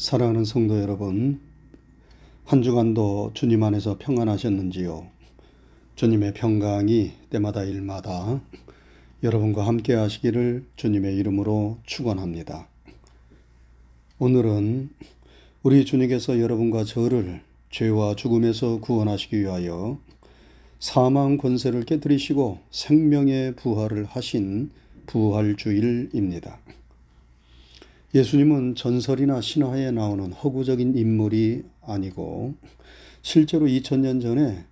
사랑하는 성도 여러분, 한 주간도 주님 안에서 평안하셨는지요? 주님의 평강이 때마다 일마다 여러분과 함께 하시기를 주님의 이름으로 축원합니다. 오늘은 우리 주님께서 여러분과 저를 죄와 죽음에서 구원하시기 위하여 사망 권세를 깨뜨리시고 생명의 부활을 하신 부활주일입니다. 예수님은 전설이나 신화에 나오는 허구적인 인물이 아니고 실제로 2000년 전에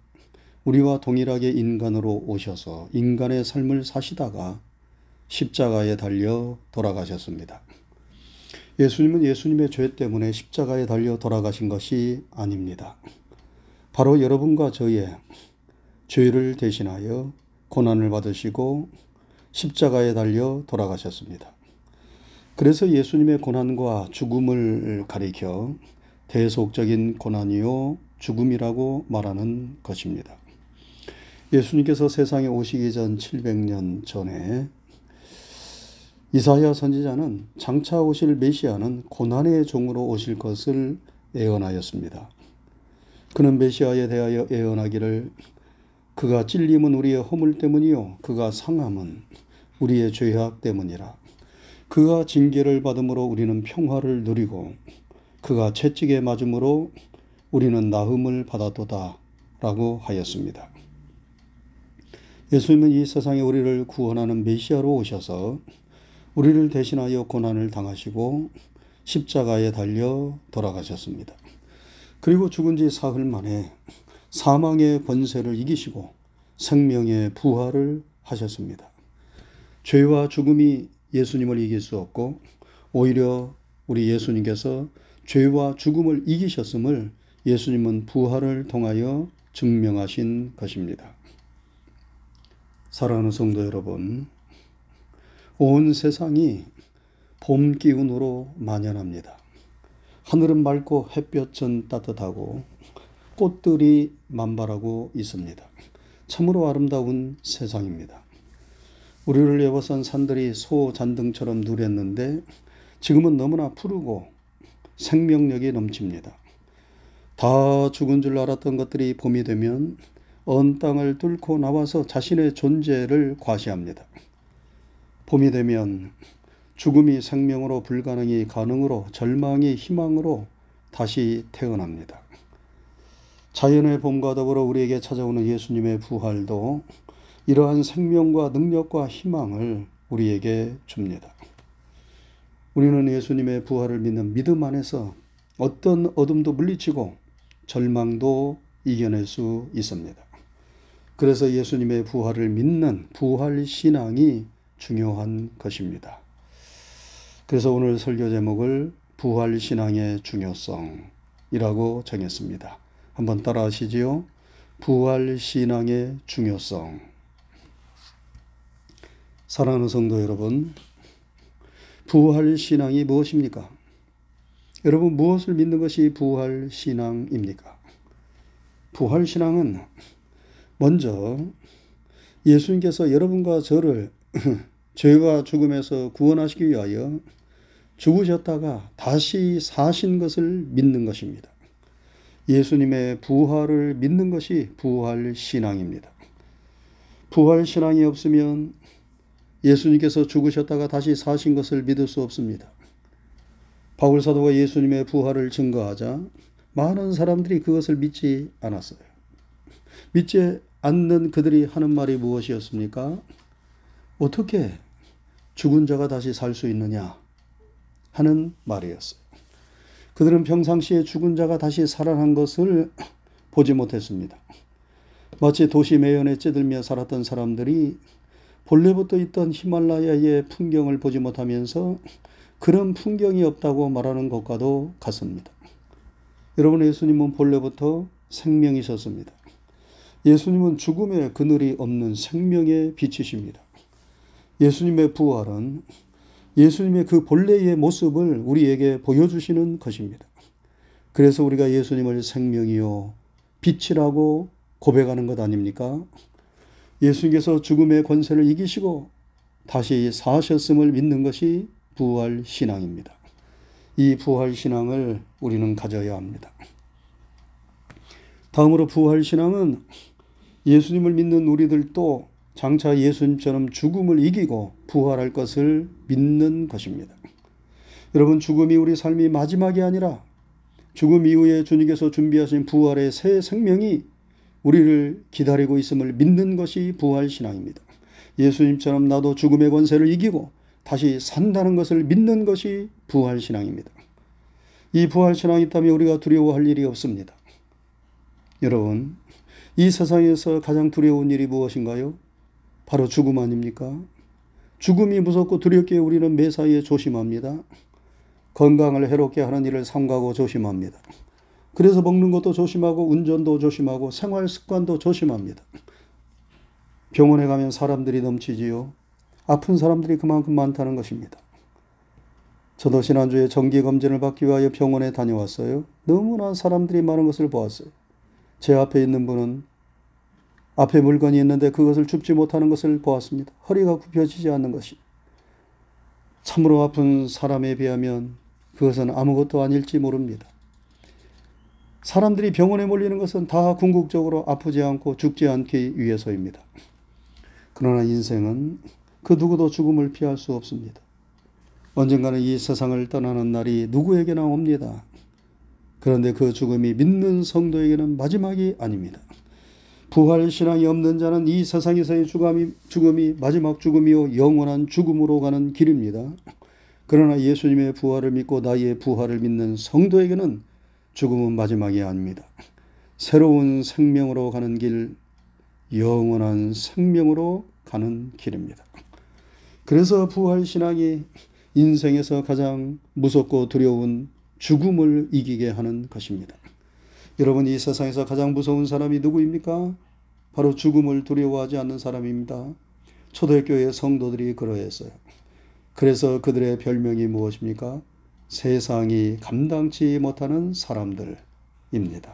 우리와 동일하게 인간으로 오셔서 인간의 삶을 사시다가 십자가에 달려 돌아가셨습니다. 예수님은 예수님의 죄 때문에 십자가에 달려 돌아가신 것이 아닙니다. 바로 여러분과 저의 죄를 대신하여 고난을 받으시고 십자가에 달려 돌아가셨습니다. 그래서 예수님의 고난과 죽음을 가리켜 대속적인 고난이요 죽음이라고 말하는 것입니다. 예수님께서 세상에 오시기 전 700년 전에 이사야 선지자는 장차 오실 메시아는 고난의 종으로 오실 것을 예언하였습니다. 그는 메시아에 대하여 예언하기를 그가 찔림은 우리의 허물 때문이요 그가 상함은 우리의 죄악 때문이라 그가 징계를 받음으로 우리는 평화를 누리고 그가 채찍에 맞음으로 우리는 나음을 받았도다 라고 하였습니다. 예수님은 이 세상에 우리를 구원하는 메시아로 오셔서 우리를 대신하여 고난을 당하시고 십자가에 달려 돌아가셨습니다. 그리고 죽은 지 사흘 만에 사망의 권세를 이기시고 생명의 부활을 하셨습니다. 죄와 죽음이 예수님을 이길 수 없고 오히려 우리 예수님께서 죄와 죽음을 이기셨음을 예수님은 부활을 통하여 증명하신 것입니다. 사랑하는 성도 여러분, 온 세상이 봄 기운으로 만연합니다. 하늘은 맑고 햇볕은 따뜻하고 꽃들이 만발하고 있습니다. 참으로 아름다운 세상입니다. 우리를 예워선 산들이 소 잔등처럼 누렸는데 지금은 너무나 푸르고 생명력이 넘칩니다. 다 죽은 줄 알았던 것들이 봄이 되면 언 땅을 뚫고 나와서 자신의 존재를 과시합니다. 봄이 되면 죽음이 생명으로 불가능이 가능으로 절망이 희망으로 다시 태어납니다. 자연의 봄과 더불어 우리에게 찾아오는 예수님의 부활도 이러한 생명과 능력과 희망을 우리에게 줍니다. 우리는 예수님의 부활을 믿는 믿음 안에서 어떤 어둠도 물리치고 절망도 이겨낼 수 있습니다. 그래서 예수님의 부활을 믿는 부활 신앙이 중요한 것입니다. 그래서 오늘 설교 제목을 부활 신앙의 중요성이라고 정했습니다. 한번 따라 하시지요. 부활 신앙의 중요성. 사랑하는 성도 여러분, 부활 신앙이 무엇입니까? 여러분, 무엇을 믿는 것이 부활 신앙입니까? 부활 신앙은 먼저 예수님께서 여러분과 저를 죄와 죽음에서 구원하시기 위하여 죽으셨다가 다시 사신 것을 믿는 것입니다. 예수님의 부활을 믿는 것이 부활 신앙입니다. 부활 신앙이 없으면 예수님께서 죽으셨다가 다시 사신 것을 믿을 수 없습니다. 바울 사도가 예수님의 부활을 증거하자 많은 사람들이 그것을 믿지 않았어요. 믿지 않는 그들이 하는 말이 무엇이었습니까? 어떻게 죽은 자가 다시 살 수 있느냐 하는 말이었어요. 그들은 평상시에 죽은 자가 다시 살아난 것을 보지 못했습니다. 마치 도시 매연에 찌들며 살았던 사람들이 본래부터 있던 히말라야의 풍경을 보지 못하면서 그런 풍경이 없다고 말하는 것과도 같습니다. 여러분, 예수님은 본래부터 생명이셨습니다. 예수님은 죽음의 그늘이 없는 생명의 빛이십니다. 예수님의 부활은 예수님의 그 본래의 모습을 우리에게 보여주시는 것입니다. 그래서 우리가 예수님을 생명이요, 빛이라고 고백하는 것 아닙니까? 예수님께서 죽음의 권세를 이기시고 다시 사셨음을 믿는 것이 부활 신앙입니다. 이 부활 신앙을 우리는 가져야 합니다. 다음으로 부활 신앙은 예수님을 믿는 우리들도 장차 예수님처럼 죽음을 이기고 부활할 것을 믿는 것입니다. 여러분, 죽음이 우리 삶이 마지막이 아니라 죽음 이후에 주님께서 준비하신 부활의 새 생명이 우리를 기다리고 있음을 믿는 것이 부활 신앙입니다. 예수님처럼 나도 죽음의 권세를 이기고 다시 산다는 것을 믿는 것이 부활 신앙입니다. 이 부활 신앙이 있다면 우리가 두려워할 일이 없습니다. 여러분, 이 세상에서 가장 두려운 일이 무엇인가요? 바로 죽음 아닙니까? 죽음이 무섭고 두렵기에 우리는 매사에 조심합니다. 건강을 해롭게 하는 일을 삼가고 조심합니다. 그래서 먹는 것도 조심하고 운전도 조심하고 생활 습관도 조심합니다. 병원에 가면 사람들이 넘치지요. 아픈 사람들이 그만큼 많다는 것입니다. 저도 지난주에 정기 검진을 받기 위하여 병원에 다녀왔어요. 너무나 사람들이 많은 것을 보았어요. 제 앞에 있는 분은 앞에 물건이 있는데 그것을 줍지 못하는 것을 보았습니다. 허리가 굽혀지지 않는 것이. 참으로 아픈 사람에 비하면 그것은 아무것도 아닐지 모릅니다. 사람들이 병원에 몰리는 것은 다 궁극적으로 아프지 않고 죽지 않기 위해서입니다. 그러나 인생은 그 누구도 죽음을 피할 수 없습니다. 언젠가는 이 세상을 떠나는 날이 누구에게나 옵니다. 그런데 그 죽음이 믿는 성도에게는 마지막이 아닙니다. 부활 신앙이 없는 자는 이 세상에서의 죽음이, 죽음이 마지막 죽음이요 영원한 죽음으로 가는 길입니다. 그러나 예수님의 부활을 믿고 나의 부활을 믿는 성도에게는 죽음은 마지막이 아닙니다. 새로운 생명으로 가는 길, 영원한 생명으로 가는 길입니다. 그래서 부활 신앙이 인생에서 가장 무섭고 두려운 죽음을 이기게 하는 것입니다. 여러분, 이 세상에서 가장 무서운 사람이 누구입니까? 바로 죽음을 두려워하지 않는 사람입니다. 초대교회 성도들이 그러했어요. 그래서 그들의 별명이 무엇입니까? 세상이 감당치 못하는 사람들입니다.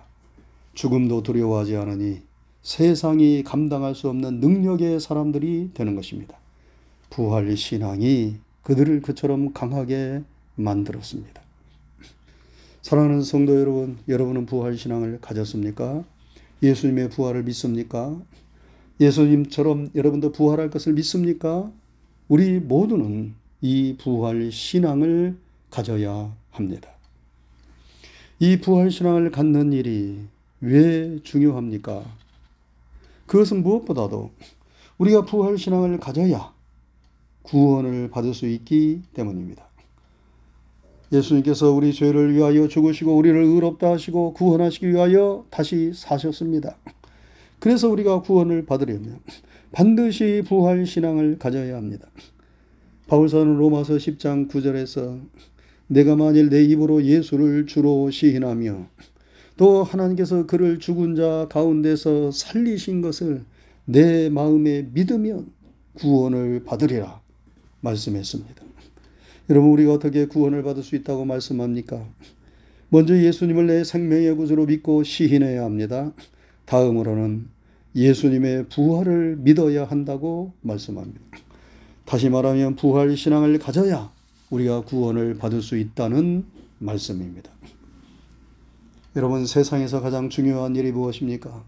죽음도 두려워하지 않으니 세상이 감당할 수 없는 능력의 사람들이 되는 것입니다. 부활 신앙이 그들을 그처럼 강하게 만들었습니다. 사랑하는 성도 여러분, 여러분은 부활 신앙을 가졌습니까? 예수님의 부활을 믿습니까? 예수님처럼 여러분도 부활할 것을 믿습니까? 우리 모두는 이 부활 신앙을 가져야 합니다. 이 부활 신앙을 갖는 일이 왜 중요합니까? 그것은 무엇보다도 우리가 부활 신앙을 가져야 구원을 받을 수 있기 때문입니다. 예수님께서 우리 죄를 위하여 죽으시고 우리를 의롭다 하시고 구원하시기 위하여 다시 사셨습니다. 그래서 우리가 구원을 받으려면 반드시 부활 신앙을 가져야 합니다. 바울사는 로마서 10장 9절에서 내가 만일 내 입으로 예수를 주로 시인하며 또 하나님께서 그를 죽은 자 가운데서 살리신 것을 내 마음에 믿으면 구원을 받으리라 말씀했습니다. 여러분 우리가 어떻게 구원을 받을 수 있다고 말씀합니까? 먼저 예수님을 내 생명의 구주로 믿고 시인해야 합니다. 다음으로는 예수님의 부활을 믿어야 한다고 말씀합니다. 다시 말하면 부활 신앙을 가져야 우리가 구원을 받을 수 있다는 말씀입니다. 여러분 세상에서 가장 중요한 일이 무엇입니까?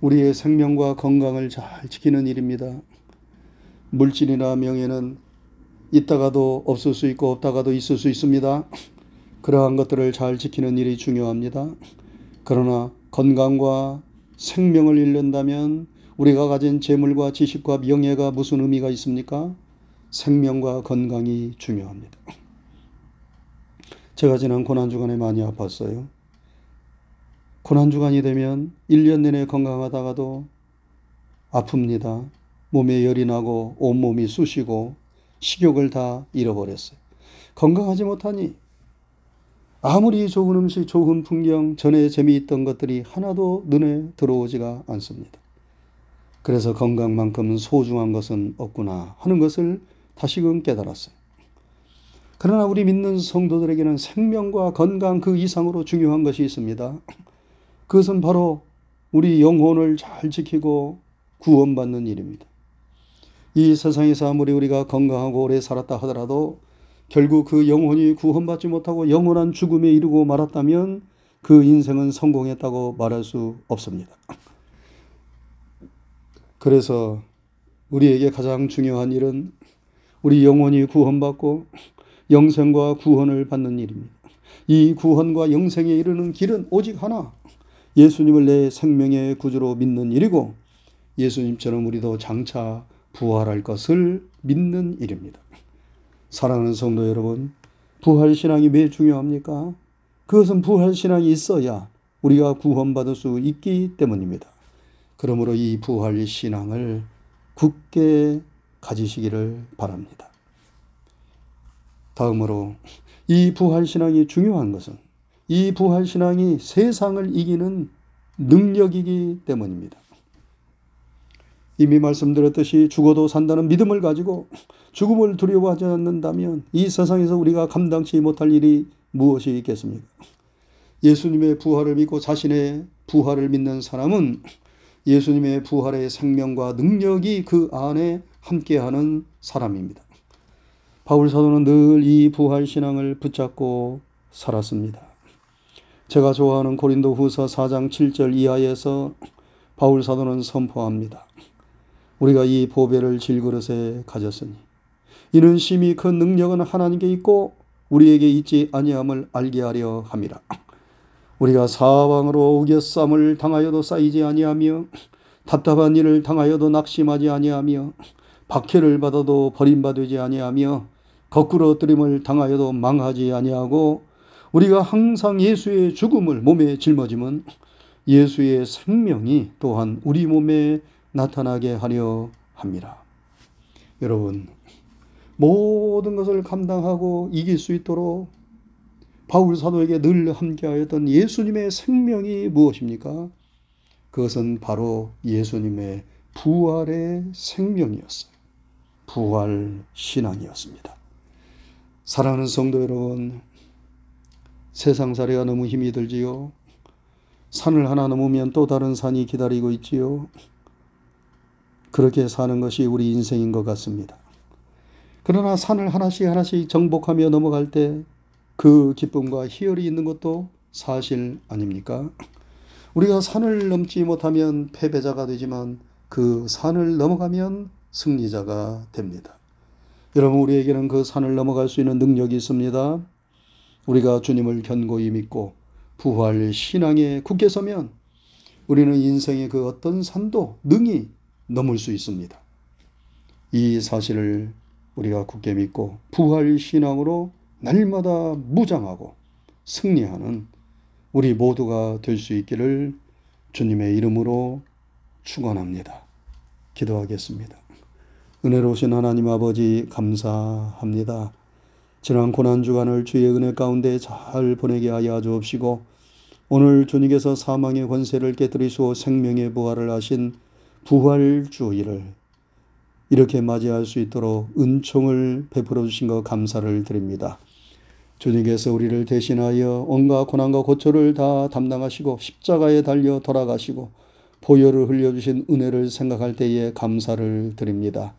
우리의 생명과 건강을 잘 지키는 일입니다. 물질이나 명예는 있다가도 없을 수 있고 없다가도 있을 수 있습니다. 그러한 것들을 잘 지키는 일이 중요합니다. 그러나 건강과 생명을 잃는다면 우리가 가진 재물과 지식과 명예가 무슨 의미가 있습니까? 생명과 건강이 중요합니다. 제가 지난 고난주간에 많이 아팠어요. 고난주간이 되면 1년 내내 건강하다가도 아픕니다. 몸에 열이 나고 온몸이 쑤시고 식욕을 다 잃어버렸어요. 건강하지 못하니 아무리 좋은 음식, 좋은 풍경, 전에 재미있던 것들이 하나도 눈에 들어오지가 않습니다. 그래서 건강만큼 소중한 것은 없구나 하는 것을 다시금 깨달았어요. 그러나 우리 믿는 성도들에게는 생명과 건강 그 이상으로 중요한 것이 있습니다. 그것은 바로 우리 영혼을 잘 지키고 구원받는 일입니다. 이 세상에서 아무리 우리가 건강하고 오래 살았다 하더라도 결국 그 영혼이 구원받지 못하고 영원한 죽음에 이르고 말았다면 그 인생은 성공했다고 말할 수 없습니다. 그래서 우리에게 가장 중요한 일은 우리 영혼이 구원받고 영생과 구원을 받는 일입니다. 이 구원과 영생에 이르는 길은 오직 하나. 예수님을 내 생명의 구주로 믿는 일이고 예수님처럼 우리도 장차 부활할 것을 믿는 일입니다. 사랑하는 성도 여러분, 부활 신앙이 왜 중요합니까? 그것은 부활 신앙이 있어야 우리가 구원받을 수 있기 때문입니다. 그러므로 이 부활 신앙을 굳게 가지시기를 바랍니다. 다음으로 이 부활 신앙이 중요한 것은 이 부활 신앙이 세상을 이기는 능력이기 때문입니다. 이미 말씀드렸듯이 죽어도 산다는 믿음을 가지고 죽음을 두려워하지 않는다면 이 세상에서 우리가 감당치 못할 일이 무엇이 있겠습니까? 예수님의 부활을 믿고 자신의 부활을 믿는 사람은 예수님의 부활의 생명과 능력이 그 안에 함께하는 사람입니다. 바울 사도는 늘 이 부활 신앙을 붙잡고 살았습니다. 제가 좋아하는 고린도 후서 4장 7절 이하에서 바울 사도는 선포합니다. 우리가 이 보배를 질그릇에 가졌으니 이는 심히 큰 능력은 하나님께 있고 우리에게 있지 아니함을 알게 하려 함이라. 우리가 사방으로 우겨쌈을 당하여도 쌓이지 아니하며 답답한 일을 당하여도 낙심하지 아니하며 박해를 받아도 버림받지 아니하며 거꾸로 뜨림을 당하여도 망하지 아니하고 우리가 항상 예수의 죽음을 몸에 짊어지면 예수의 생명이 또한 우리 몸에 나타나게 하려 합니다. 여러분, 모든 것을 감당하고 이길 수 있도록 바울 사도에게 늘 함께하였던 예수님의 생명이 무엇입니까? 그것은 바로 예수님의 부활의 생명이었어요. 부활 신앙이었습니다. 사랑하는 성도 여러분, 세상 살이가 너무 힘이 들지요. 산을 하나 넘으면 또 다른 산이 기다리고 있지요. 그렇게 사는 것이 우리 인생인 것 같습니다. 그러나 산을 하나씩 하나씩 정복하며 넘어갈 때 그 기쁨과 희열이 있는 것도 사실 아닙니까? 우리가 산을 넘지 못하면 패배자가 되지만 그 산을 넘어가면 승리자가 됩니다. 여러분, 우리에게는 그 산을 넘어갈 수 있는 능력이 있습니다. 우리가 주님을 견고히 믿고 부활 신앙에 굳게 서면 우리는 인생의 그 어떤 산도 능히 넘을 수 있습니다. 이 사실을 우리가 굳게 믿고 부활 신앙으로 날마다 무장하고 승리하는 우리 모두가 될 수 있기를 주님의 이름으로 축원합니다. 기도하겠습니다. 은혜로우신 하나님 아버지 감사합니다. 지난 고난 주간을 주의 은혜 가운데 잘 보내게 하여 주옵시고 오늘 주님께서 사망의 권세를 깨뜨리시고 생명의 부활을 하신 부활주의를 이렇게 맞이할 수 있도록 은총을 베풀어 주신 것 감사를 드립니다. 주님께서 우리를 대신하여 온갖 고난과 고초를 다 담당하시고 십자가에 달려 돌아가시고 보혈을 흘려주신 은혜를 생각할 때에 감사를 드립니다.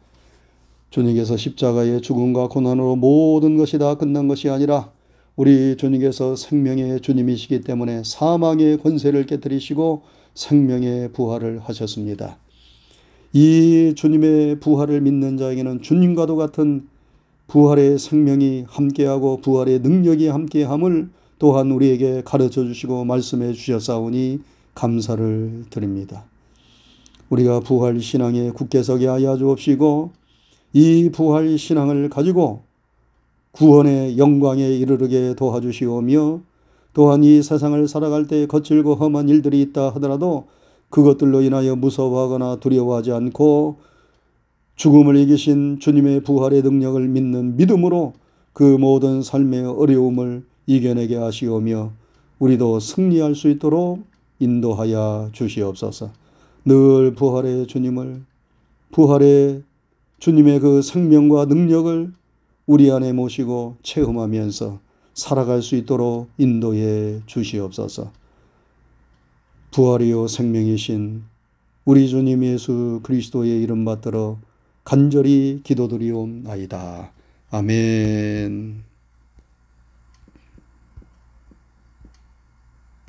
주님께서 십자가의 죽음과 고난으로 모든 것이 다 끝난 것이 아니라 우리 주님께서 생명의 주님이시기 때문에 사망의 권세를 깨뜨리시고 생명의 부활을 하셨습니다. 이 주님의 부활을 믿는 자에게는 주님과도 같은 부활의 생명이 함께하고 부활의 능력이 함께함을 또한 우리에게 가르쳐 주시고 말씀해 주셨사오니 감사를 드립니다. 우리가 부활 신앙에 굳게 서게 하여 주옵시고 이 부활 신앙을 가지고 구원의 영광에 이르르게 도와주시오며 또한 이 세상을 살아갈 때 거칠고 험한 일들이 있다 하더라도 그것들로 인하여 무서워하거나 두려워하지 않고 죽음을 이기신 주님의 부활의 능력을 믿는 믿음으로 그 모든 삶의 어려움을 이겨내게 하시오며 우리도 승리할 수 있도록 인도하여 주시옵소서. 늘 부활의 주님을 부활의 주님의 그 생명과 능력을 우리 안에 모시고 체험하면서 살아갈 수 있도록 인도해 주시옵소서. 부활이요 생명이신 우리 주님 예수 그리스도의 이름 받들어 간절히 기도드리옵나이다. 아멘.